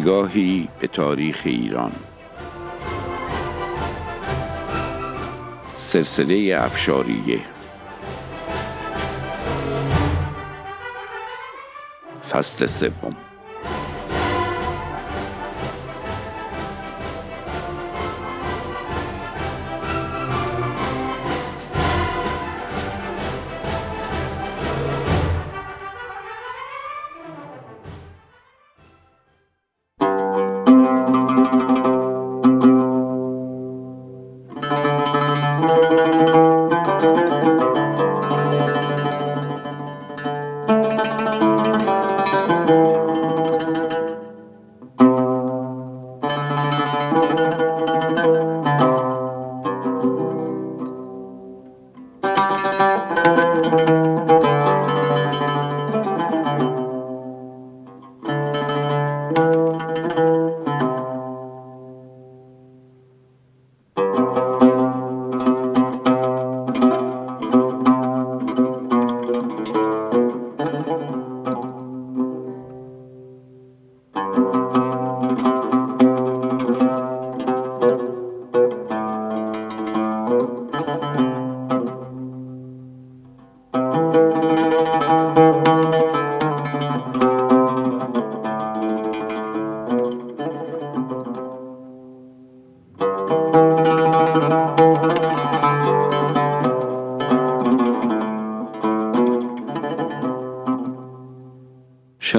نگاهی به تاریخ ایران. سلسله افشاریه. فصل سوم.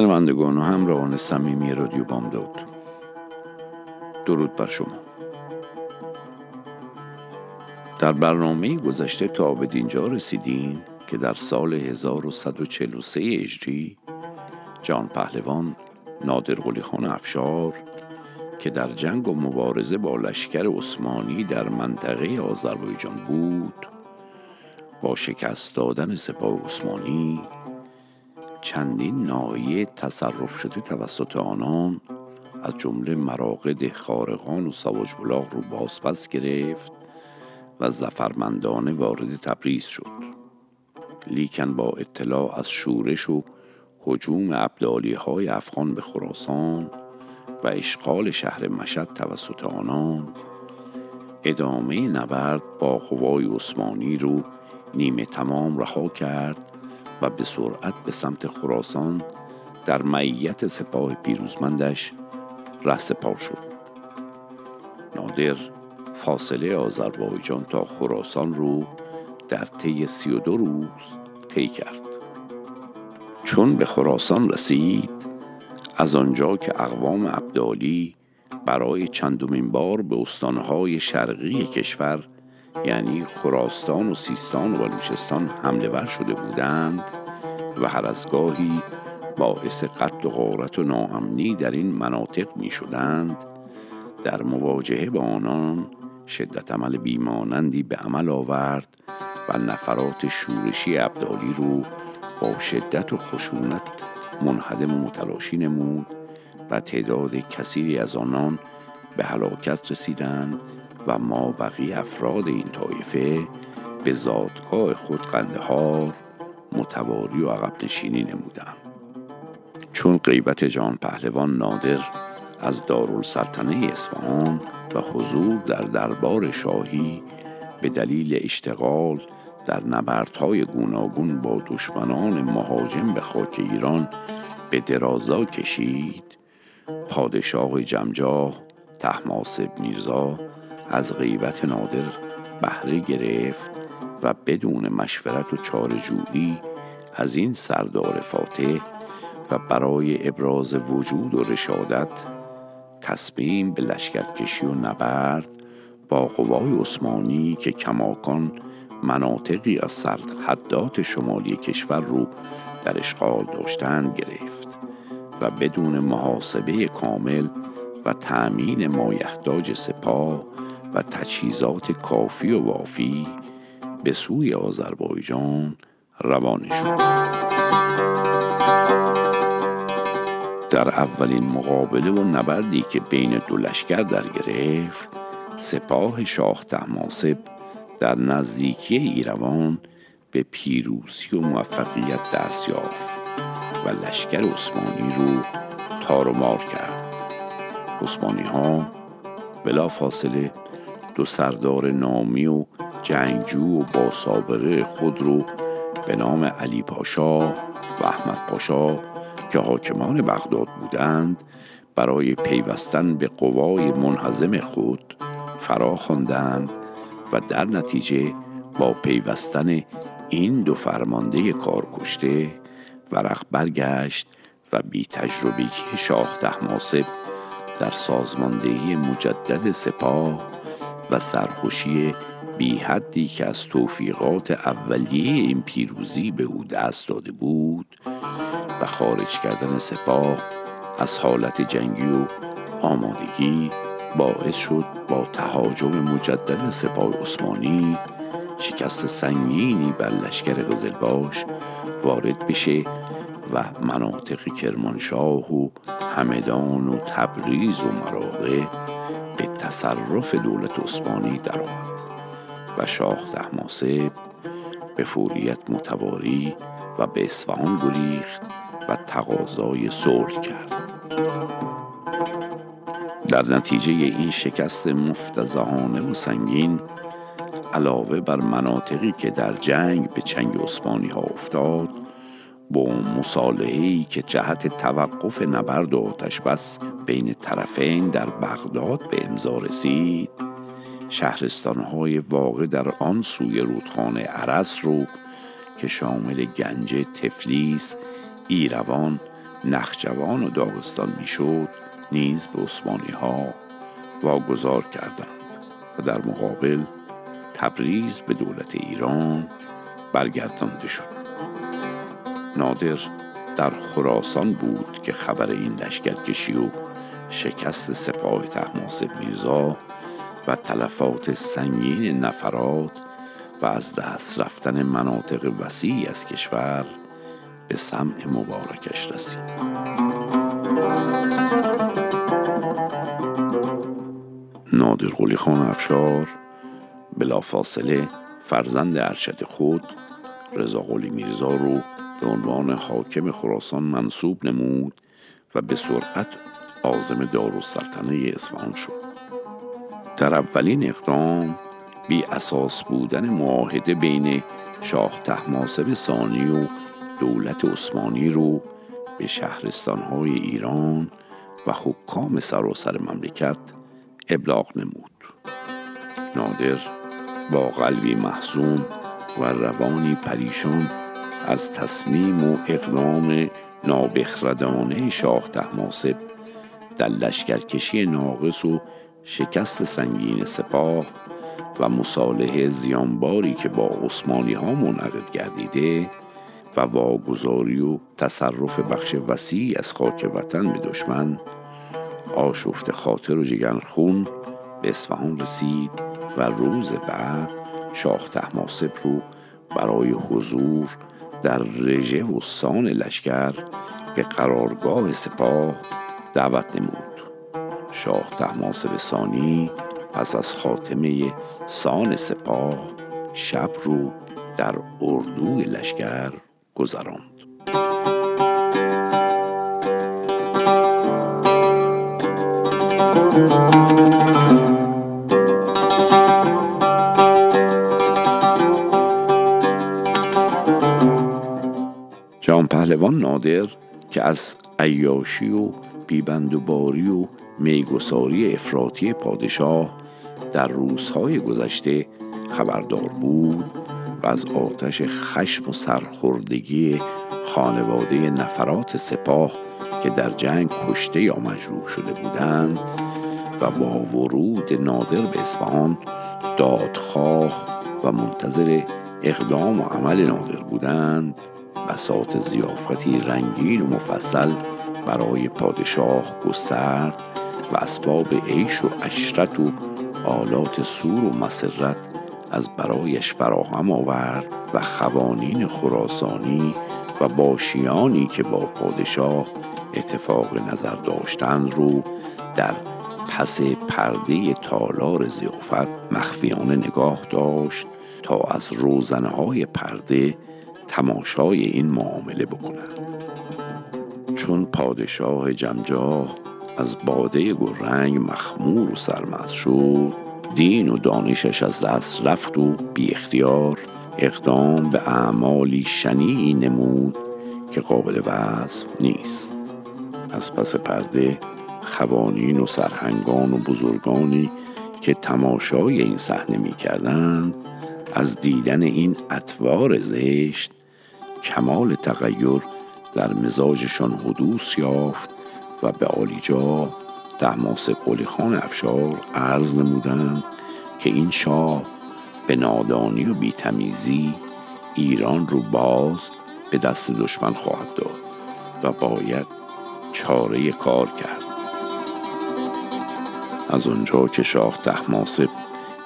شنوندگان و همراهان صمیمی رادیو بامداد. درود بر شما. در برنامه گذشته تا به دینجا رسیدین که در سال 1143 اجری جان پهلوان نادر خان افشار که در جنگ و مبارزه با لشکر عثمانی در منطقه آذربایجان بود با شکست دادن سپاه عثمانی چندین نایه تصرف شده توسط آنان از جمله مراقد خارقان و سواج بلاغ رو بازپس گرفت و زفرمندانه وارد تبریز شد. لیکن با اطلاع از شورش و حجوم ابدالی های افغان به خراسان و اشغال شهر مشد توسط آنان ادامه نبرد با قوای عثمانی رو نیمه تمام رها کرد و به سرعت به سمت خراسان در معیت سپاه پیروزمندش سپار شد. نادر فاصله آذربایجان تا خراسان رو در طی سی و دو روز طی کرد. چون به خراسان رسید از آنجا که اقوام ابدالی برای چندمین بار به استانهای شرقی کشور یعنی خراستان و سیستان و بلوچستان حمله ور شده بودند و هر از گاهی باعث قتل و غارت و ناامنی در این مناطق می شدند در مواجهه با آنان شدت عمل بیمانندی به عمل آورد و نفرات شورشی ابدالی رو با شدت و خشونت منهدم و متلاشی نمود و تعداد کثیری از آنان به هلاکت رسیدند و ما بقیه افراد این طایفه به زادگاه خود قندهار متواری و عقب نشینی نمودند چون غیبت جان پهلوان نادر از دارالسلطنه اصفهان و حضور در دربار شاهی به دلیل اشتغال در نبردهای گوناگون با دشمنان مهاجم به خاک ایران به درازا کشید پادشاه جمجاه تحماسب میرزا از غیبت نادر بهره گرفت و بدون مشورت و چارجویی از این سردار فاتح و برای ابراز وجود و رشادت تصمیم به لشکرکشی و نبرد با قوای عثمانی که کماکان مناطقی از سرحدات شمالی کشور رو در اشغال داشتند گرفت و بدون محاسبه کامل و تأمین مایحتاج سپاه و تجهیزات کافی و وافی به سوی آذربایجان روانه شد. در اولین مقابله و نبردی که بین دو لشکر در گرفت سپاه شاه تحماسب در نزدیکی ایروان به پیروسی و موفقیت دست یافت و لشکر عثمانی رو تار و مار کرد. عثمانی ها بلا فاصله دو سردار نامی و جنگجو و با سابقه خود رو به نام علی پاشا و احمد پاشا که حاکمان بغداد بودند برای پیوستن به قوای منحزم خود فرا خواندند و در نتیجه با پیوستن این دو فرمانده کار کشته ورق برگشت و بی تجربگی شاه تحماسب در سازماندهی مجدد سپاه و سرخوشی بی حدی که از توفیقات اولیه این پیروزی به او دست داده بود و خارج کردن سپاه از حالت جنگی و آمادگی باعث شد با تهاجم مجدد سپاه عثمانی شکست سنگینی بر لشکر قزلباش وارد بشه و مناطق کرمانشاه و همدان و تبریز و مراغه به تصرف دولت عثمانی درآمد و شاه تحماسب به فوریت متواری و به اصفهان گریخت و تقاضای صلح کرد. در نتیجه این شکست مفتزهانه و سنگین علاوه بر مناطقی که در جنگ به چنگ عثمانی ها افتاد با مصالحه‌ای که جهت توقف نبرد و آتش بس بین طرفین در بغداد به امضا رسید. شهرستانهای واقع در آن سوی رودخانه عرس رو که شامل گنج تفلیس، ایروان، نخجوان و داغستان می‌شد نیز به عثمانی ها واگذار کردند و در مقابل تبریز به دولت ایران برگردانده شد. نادر در خراسان بود که خبر این لشکرکشی و شکست سپاه تحماسب میرزا و تلفات سنگین نفرات و از دست رفتن مناطق وسیعی از کشور به سمع مبارکش رسید. نادر قلی خان افشار بلافاصله فرزند ارشد خود رضا قلی میرزا رو به عنوان حاکم خراسان منصوب نمود و به سرعت عازم دارالسلطنه اصفهان شد. در اولین اقدام بی اساس بودن معاهده بین شاه تحماسب ثانی و دولت عثمانی رو به شهرستانهای ایران و حکام سراسر مملکت ابلاغ نمود. نادر با قلبی محزون و روانی پریشان از تصمیم و اقدام نابخردانه شاه تحماسب در لشکرکشی ناقص و شکست سنگین سپاه و مصالحه زیانباری که با عثمانی ها منعقد گردیده و واگذاری و تصرف بخش وسیعی از خاک وطن به دشمن آشفت خاطر و جگر خون به اصفهان رسید و روز بعد شاه تحماسب رو برای حضور در رژه و سان لشکر به قرارگاه سپاه دعوت نمود. شاه تحماسب ثانی پس از خاتمه سان سپاه شب رو در اردوی لشکر گذراند. جان پهلوان نادر که از عیاشی و بیبندوباری و میگساری افراطی پادشاه در روزهای گذشته خبردار بود و از آتش خشم و سرخوردگی خانواده نفرات سپاه که در جنگ کشته یا مجروح شده بودند و با ورود نادر به اصفهان دادخواه و منتظر اقدام و عمل نادر بودند بساط زیافتی رنگین و مفصل برای پادشاه گسترد و اسباب عیش و اشرت و آلات سور و مسرت از برایش فراهم آورد و خوانین خراسانی و باشیانی که با پادشاه اتفاق نظر داشتند رو در پس پرده تالار زیافت مخفیانه نگاه داشت تا از روزنه های پرده تماشای این معامله بکنند چون پادشاه جمجاه از باده گرنگ مخمور و سرمز شد دین و دانشش از دست رفت و بی اختیار اقدام به اعمالی شنیعی نمود که قابل وصف نیست. از پس پرده خوانین و سرهنگان و بزرگانی که تماشای این صحنه می کردند از دیدن این اطوار زشت کمال تغییر در مزاجشان حدوث یافت و به آلیجا تحماس قلی خان افشار عرض نمودند که این شاه به نادانی و بیتمیزی ایران رو باز به دست دشمن خواهد داد و باید چاره کار کرد. از آنجا که شاه تحماسب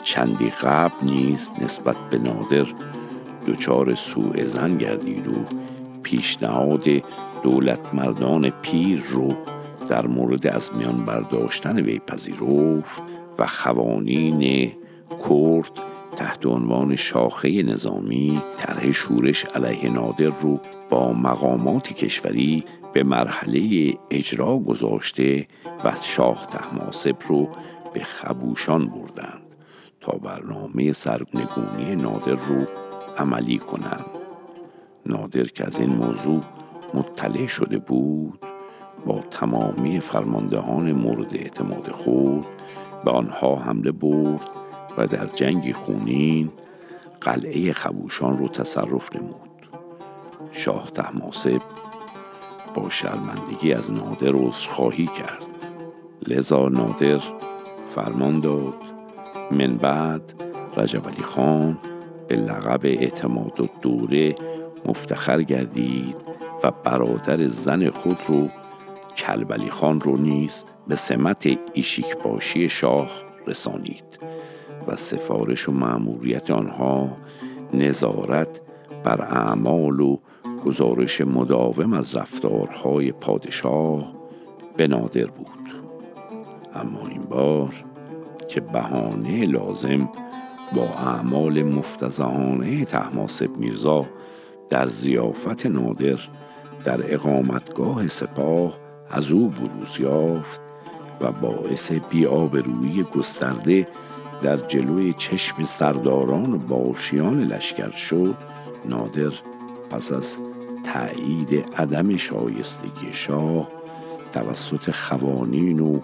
چندی قبل نیز نسبت به نادر دچار سوء زن گردید و پیشنهاد دولت مردان پیر رو در مورد از میان برداشتن وی پذیرفت و خوانین کرد تحت عنوان شاخه نظامی طرح شورش علیه نادر رو با مقامات کشوری به مرحله اجرا گذاشته و شاه تحماسب رو به خبوشان بردند. تا برنامه سرنگونی نادر رو عملی کنند نادر که از این موضوع مطلع شده بود با تمامی فرماندهان مورد اعتماد خود به آنها حمله برد و در جنگی خونین قلعه خبوشان رو تصرف نمود. شاه تحماسب با شرمندگی از نادر عذرخواهی کرد. لذا نادر فرمان داد. من بعد رجب علی خان به لقب اعتماد و دوره مفتخر گردید و برادر زن خود رو کلبلی خان رو نیز به سمت ایشیک باشی شاه رسانید و سفارش و معموریت آنها نظارت بر اعمال و گزارش مداوم از رفتارهای پادشاه به نادر بود. اما این بار که بهانه لازم با اعمال مفتزهانه تحماسب میرزا در زیافت نادر در اقامتگاه سپاه از او بروز یافت و باعث بیابرویی گسترده در جلوی چشم سرداران و باشیان لشکر شد. نادر پس از تایید عدم شایستگی شاه توسط خوانین و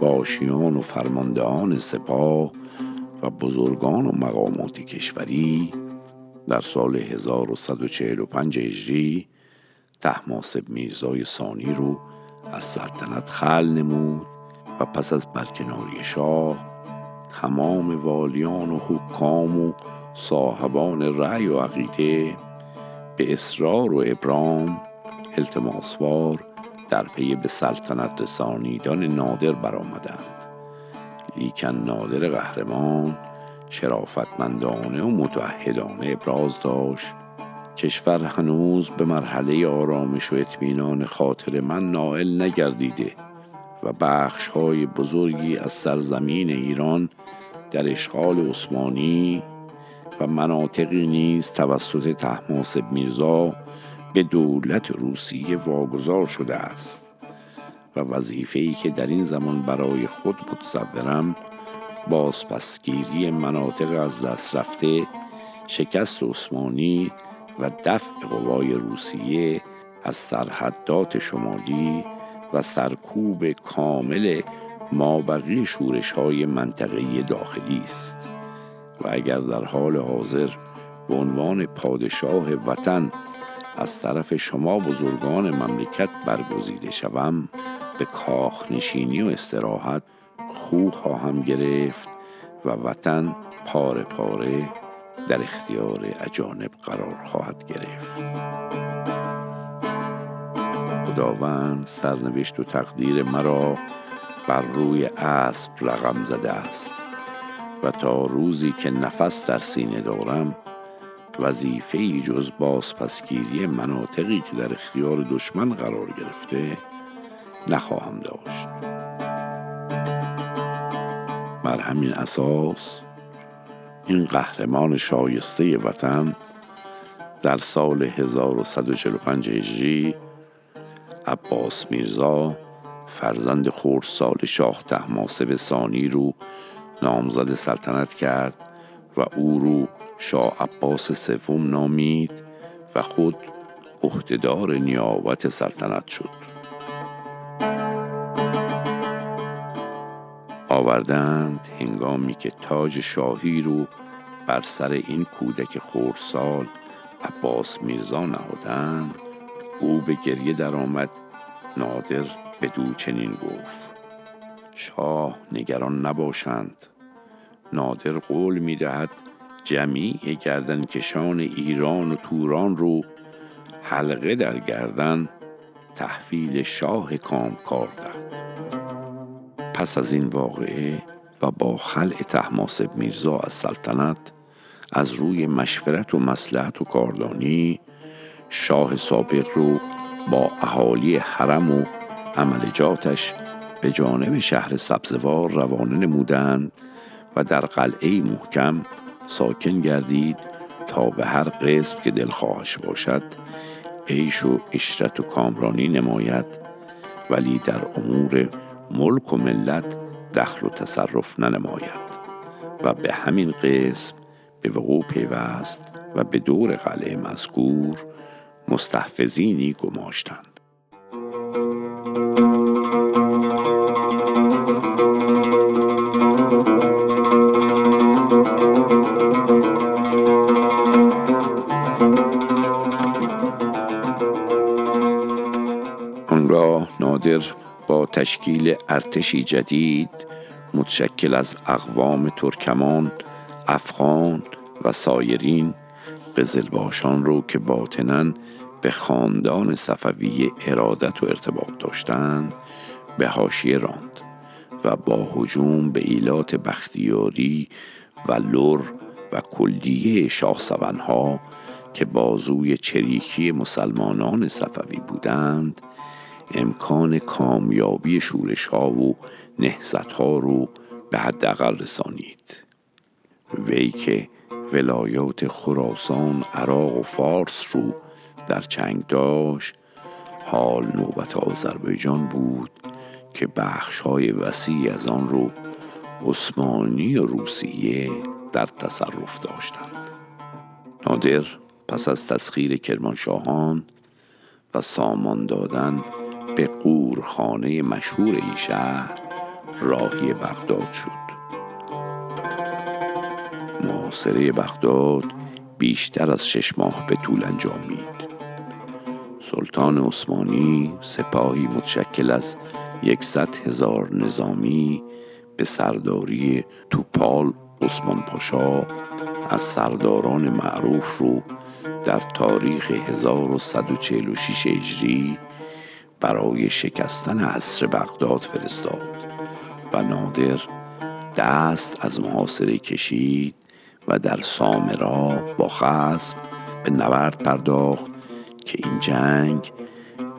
باشیان و فرماندهان سپاه و بزرگان و مقامات کشوری در سال 1145 هجری تحماسب میرزای ثانی رو از سلطنت خل نمود و پس از برکناری شاه تمام والیان و حکام و صاحبان رأی و عقیده به اصرار و ابرام التماسوار در پی به سلطنت رسانیدن نادر برآمدند. لیکن نادر قهرمان شرافتمندانه و متعهدانه ابراز داشت. کشور هنوز به مرحله آرامش و اطمینان خاطر من نائل نگردیده و بخش های بزرگی از سرزمین ایران در اشغال عثمانی و مناطقی نیز توسط تحماسب میرزا به دولت روسیه واگذار شده است. و وظیفه‌ای که در این زمان برای خود متصورم بازپسگیری مناطق از دست رفته شکست عثمانی و دفع قوای روسیه از سرحدات شمالی و سرکوب کامل مابقی شورش های منطقه داخلی است. و اگر در حال حاضر به عنوان پادشاه وطن از طرف شما بزرگان مملکت برگزیده شوم به کاخ نشینی و استراحت خو خواهم گرفت و وطن پاره پاره در اختیار اجانب قرار خواهد گرفت. خداوند سرنوشت و تقدیر مرا بر روی اسب رقم زده است و تا روزی که نفس در سینه دارم وظیفه جز بازپسگیری مناطقی که در اختیار دشمن قرار گرفته نخواهم داشت. بر همین اساس این قهرمان شایسته وطن در سال 1145 هجری عباس میرزا فرزند سال شاه تحماسب ثانی رو نامزد سلطنت کرد و او رو شاه عباس سوم نامید و خود عهدهدار نیابت سلطنت شد. آوردند هنگامی که تاج شاهی رو بر سر این کودک خورسال عباس میرزا نهادند او به گریه درآمد نادر به دو چنین گفت شاه نگران نباشند نادر قول می دهد جمیع گردن کشان ایران و توران رو حلقه در گردن تحویل شاه کام کار دهد. پس از این واقعه و با خلع تحماسب میرزا از سلطنت از روی مشورت و مسلحت و کاردانی شاه سابق رو با اهالی حرم و عملجاتش به جانب شهر سبزوار روانه نمودند و در قلعه محکم ساکن گردید تا به هر قسم که دلخواهش باشد عیش و اشرت و کامرانی نماید ولی در امور ملک و ملت دخل و تصرف ننماید و به همین قسم به وقوع پیوست و به دور قلعه مذکور مستحفظینی گماشتند. تشکیل ارتشی جدید متشکل از اقوام ترکمان افغان و سایرین قزلباشان رو که باطنا به خاندان صفوی ارادت و ارتباط داشتند به حاشیه راند و با هجوم به ایلات بختیاری و لور و کلیه شاه که بازوی چریکی مسلمانان صفوی بودند امکان کامیابی شورش ها و نهزت ها رو به حداقل رسانید. وی که ولایات خراسان عراق و فارس رو در چنگ داشت حال نوبت آذربایجان بود که بخش های وسیع از آن رو عثمانی و روسیه در تصرف داشتند. نادر پس از تسخیر کرمانشاهان و سامان دادن به قورخانه مشهور این شهر راهی بغداد شد. محاصره بغداد بیشتر از شش ماه به طول انجامید. سلطان عثمانی سپاهی متشکل از یکصد هزار نظامی به سرداری توپال عثمان پاشا از سرداران معروف رو در تاریخ 1146 هجری برای شکستن عصر بغداد فرستاد و نادر دست از محاصره کشید و در سامرا با خصم به نبرد پرداخت که این جنگ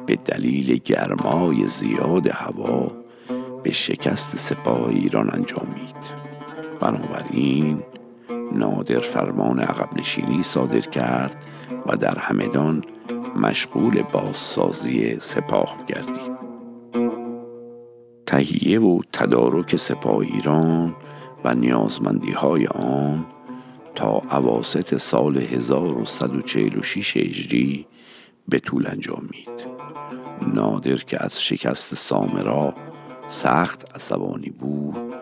به دلیل گرمای زیاد هوا به شکست سپاه ایران انجامید بنابراین نادر فرمان عقب نشینی صادر کرد و در همدان مشغول بازسازی سپاه گردید تهیه و تدارک سپاه ایران و نیازمندی های آن تا عواست سال 1146 هجری به طول انجامید. نادر که از شکست سامرا سخت عصبانی بود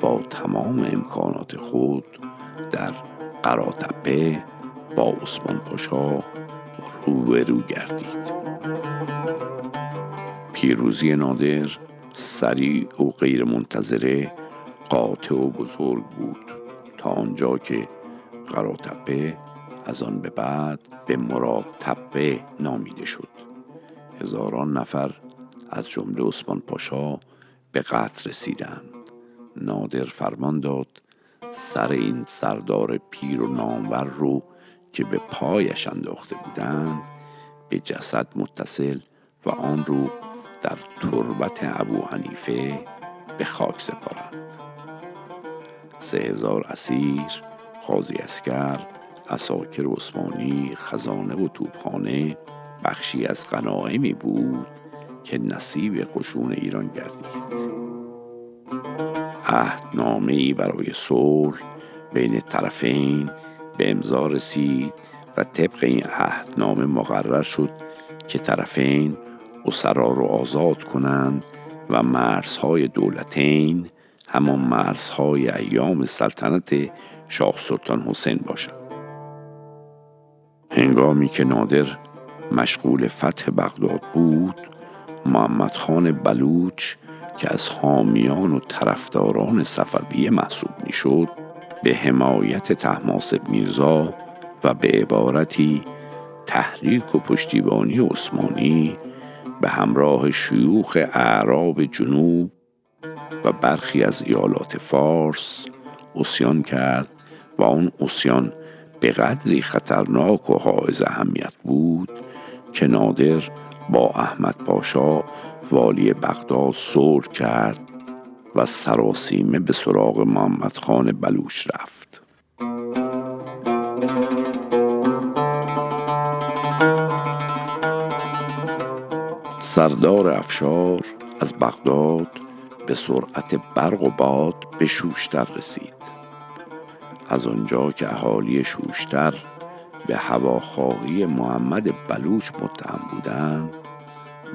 با تمام امکانات خود در قراتپه با عثمان پاشا روبرو گردید. پیروزی نادر سریع و غیر منتظره قاطع و بزرگ بود تا آنجا که قراتپه از آن به بعد به مراد تپه نامیده شد. هزاران نفر از جمله عثمان پاشا به قتل رسیدند. نادر فرمان داد سر این سردار پیر و نامور رو که به پایش انداخته بودند به جسد متصل و آن رو در تربت ابو حنیفه به خاک سپارند. سه هزار اسیر قاضی اسکر اساکر عثمانی خزانه و توپخانه بخشی از غنایمی بود که نصیب خشون ایران گردید. عهدنامه ای برای صلح بین طرفین به امضا رسید و طبق این عهدنامه مقرر شد که طرفین اسرا رو آزاد کنند و مرزهای دولتین همان مرزهای ایام سلطنت شاه سلطان حسین باشد. هنگامی که نادر مشغول فتح بغداد بود محمد خان بلوچ که از حامیان و طرفداران صفویه محسوب می‌شد به حمایت تحماسب میرزا و به عبارتی تحریک و پشتیبانی عثمانی به همراه شیوخ اعراب جنوب و برخی از ایالات فارس اسیان کرد و آن اسیان به قدری خطرناک و حائز اهمیت بود که نادر با احمد پاشا والی بغداد صلح کرد و سراسیمه به سراغ محمد خان بلوش رفت. سردار افشار از بغداد به سرعت برق و باد به شوشتر رسید. از آنجا که اهالی شوشتر به هواخواهی محمد بلوچ متهم بودند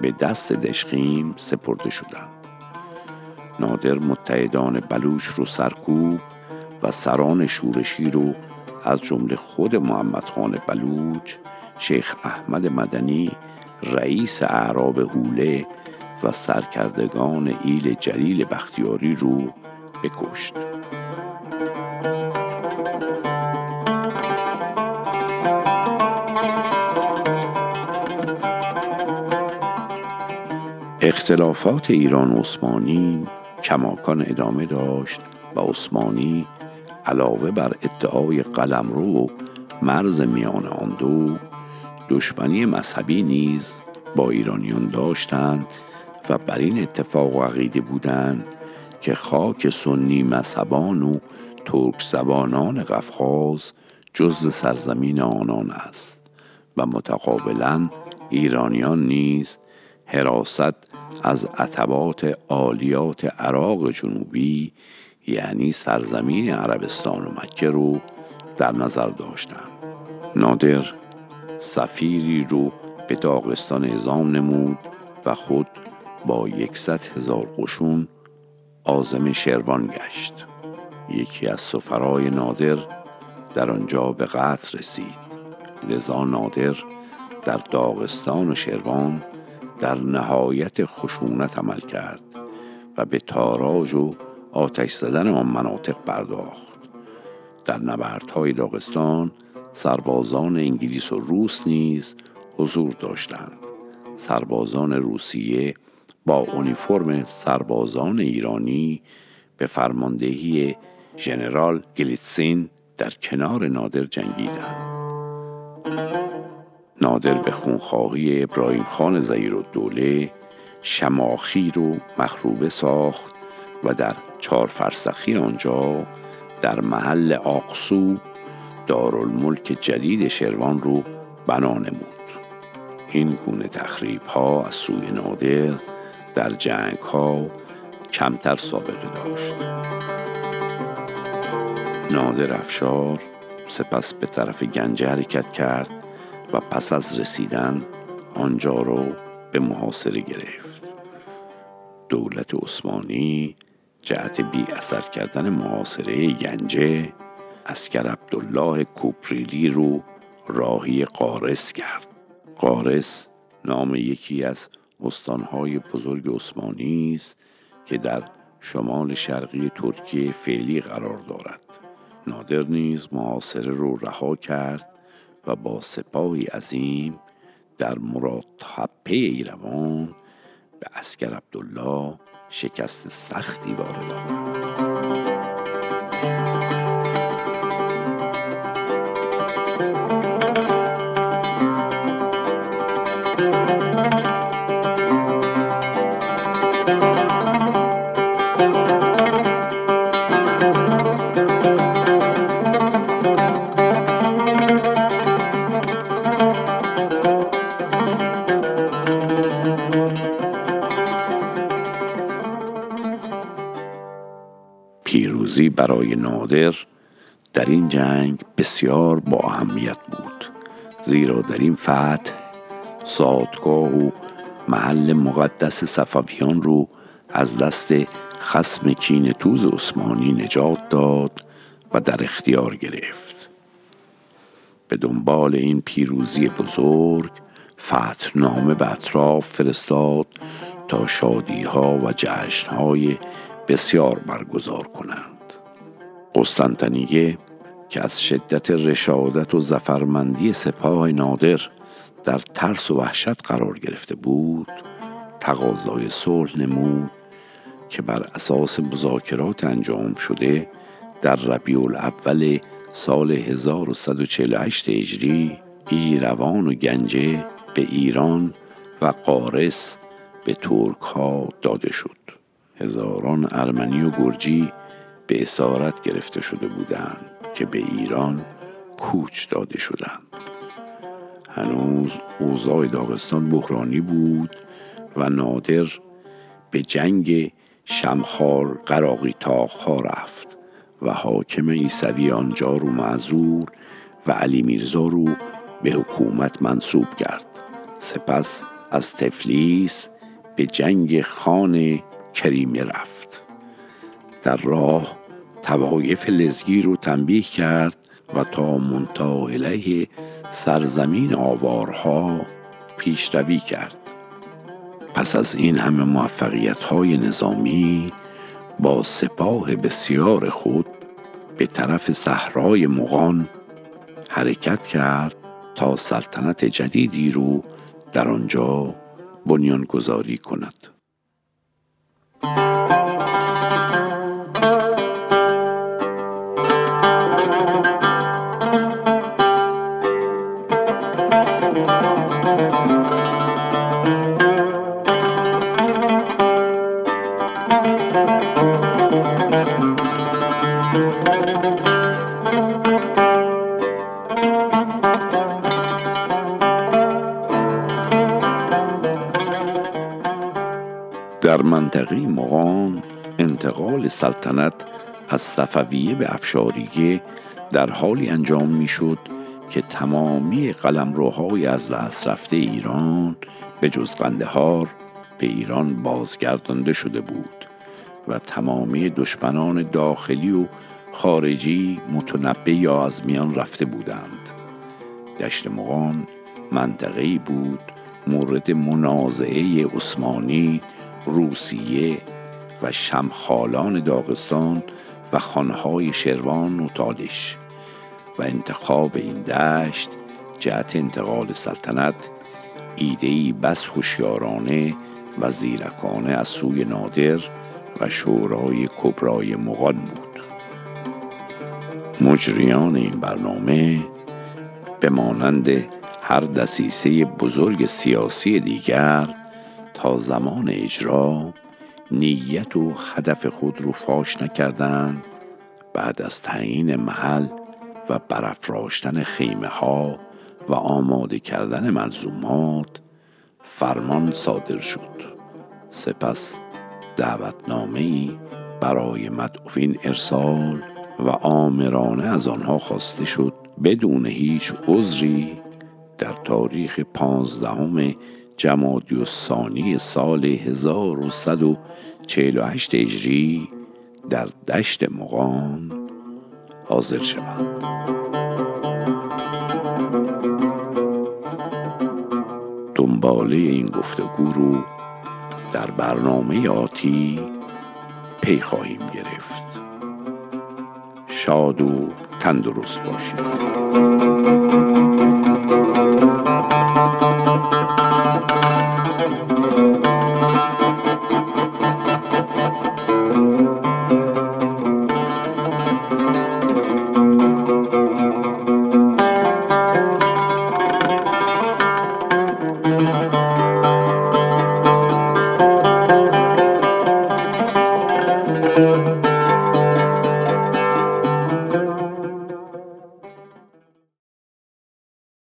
به دست دشقیم سپرده شدند. نادر متحدان بلوچ رو سرکوب و سران شورشی رو از جمله خود محمد خان بلوچ شیخ احمد مدنی رئیس اعراب حوله و سرکردگان ایل جلیل بختیاری رو بکشت. اختلافات ایران عثمانی کماکان ادامه داشت و عثمانی علاوه بر ادعای قلمرو و مرز میان آن دو دشمنی مذهبی نیز با ایرانیان داشتند و بر این اتفاق و عقیده بودند که خاک سنی مذهبان و ترک زبانان قفقاز جزء سرزمین آنان است و متقابلا ایرانیان نیز حراست از عتبات عالیات عراق جنوبی یعنی سرزمین عربستان و مکه رو در نظر داشتند نادر سفیری رو به داغستان اعزام نمود و خود با یکصد هزار قشون آزم شروان گشت. یکی از سفرای نادر در آنجا به قتل رسید. لذا نادر در داغستان و شروان در نهایت خشونت عمل کرد و به تاراج و آتش زدن آن مناطق پرداخت. در نبردهای داغستان سربازان انگلیس و روس نیز حضور داشتند. سربازان روسیه با اونیفرم سربازان ایرانی به فرماندهی ژنرال گلیتسین در کنار نادر جنگیدند. نادر به خونخواهی ابراهیم خان زیر دوله شماخی رو مخروبه ساخت و در چهار فرسخی آنجا در محل آقسو دارالملک جدید شروان رو بنا نمود. این گونه تخریب ها از سوی نادر در جنگ ها کمتر سابقه داشت. نادر افشار سپس به طرف گنجه حرکت کرد و پس از رسیدن آنجا رو به محاصره گرفت. دولت عثمانی جهت بی اثر کردن محاصره گنجه اسکر عبدالله کوپریلی رو راهی قارس کرد. قارس نام یکی از استانهای بزرگ عثمانی است که در شمال شرقی ترکیه فعلی قرار دارد. نادر نیز محاصره رو رها کرد و با سپاهی عظیم در مراد حپه ایروان به اسکر عبدالله شکست سختی وارد آورد. پیروزی برای نادر در این جنگ بسیار با اهمیت بود زیرا در این فتح سادگاه و محل مقدس صفویان رو از دست خسم کین توز عثمانی نجات داد و در اختیار گرفت. به دنبال این پیروزی بزرگ نامه به اطراف فرستاد تا شادی ها و جشن های بسیار برگزار کنند. قسطنطنیه که از شدت رشادت و زفرمندی سپاه نادر در ترس و وحشت قرار گرفته بود تقاضای صلح نمود که بر اساس مذاکرات انجام شده در ربیع الاول سال 1148 هجری ایروان و گنجه به ایران و قارس به ترک ها داده شد. هزاران ارمنی و گرجی به اسارت گرفته شده بودند که به ایران کوچ داده شدند. هنوز اوضاع داغستان بحرانی بود و نادر به جنگ شمخار قراقی تاخها رفت و حاکم ایسوی آنجا رو معذور و علی میرزا رو به حکومت منصوب کرد. سپس از تفلیس به جنگ خان کریمه رفت. در راه توایف لزگی رو تنبیه کرد و تا منتا سرزمین آوارها پیشروی کرد. پس از این همه موفقیت های نظامی با سپاه بسیار خود به طرف صحرای مغان حرکت کرد تا سلطنت جدیدی رو در آنجا بنیانگذاری کند. سلطنت از صفویه به افشاریه در حالی انجام می‌شد که تمامی قلمروهای از دست رفته ایران به جز قندهار به ایران بازگردانده شده بود و تمامی دشمنان داخلی و خارجی متنبه یا از میان رفته بودند. دشت مغان منطقه‌ای بود مورد منازعه عثمانی روسیه و شمخالان داغستان و خانهای شروان و تالش و انتخاب این دشت جهت انتقال سلطنت ایدهی بس خوشیارانه و زیرکانه از سوی نادر و شورای کبرای مغان بود. مجریان این برنامه به مانند هر دسیسه بزرگ سیاسی دیگر تا زمان اجرا نیت و هدف خود رو فاش نکردند بعد از تعیین محل و برافراشتن خیمه ها و آماده کردن ملزومات فرمان صادر شد. سپس دعوتنامه ای برای مدعوین ارسال و آمرانه از آنها خواسته شد بدون هیچ عذری در تاریخ پانزدهم جمادی و ثانی سال 1148 هجری در دشت مقام حاضر شوند. دنباله این گفتگو رو در برنامه آتی پی خواهیم گرفت. شاد و تندرست باشید.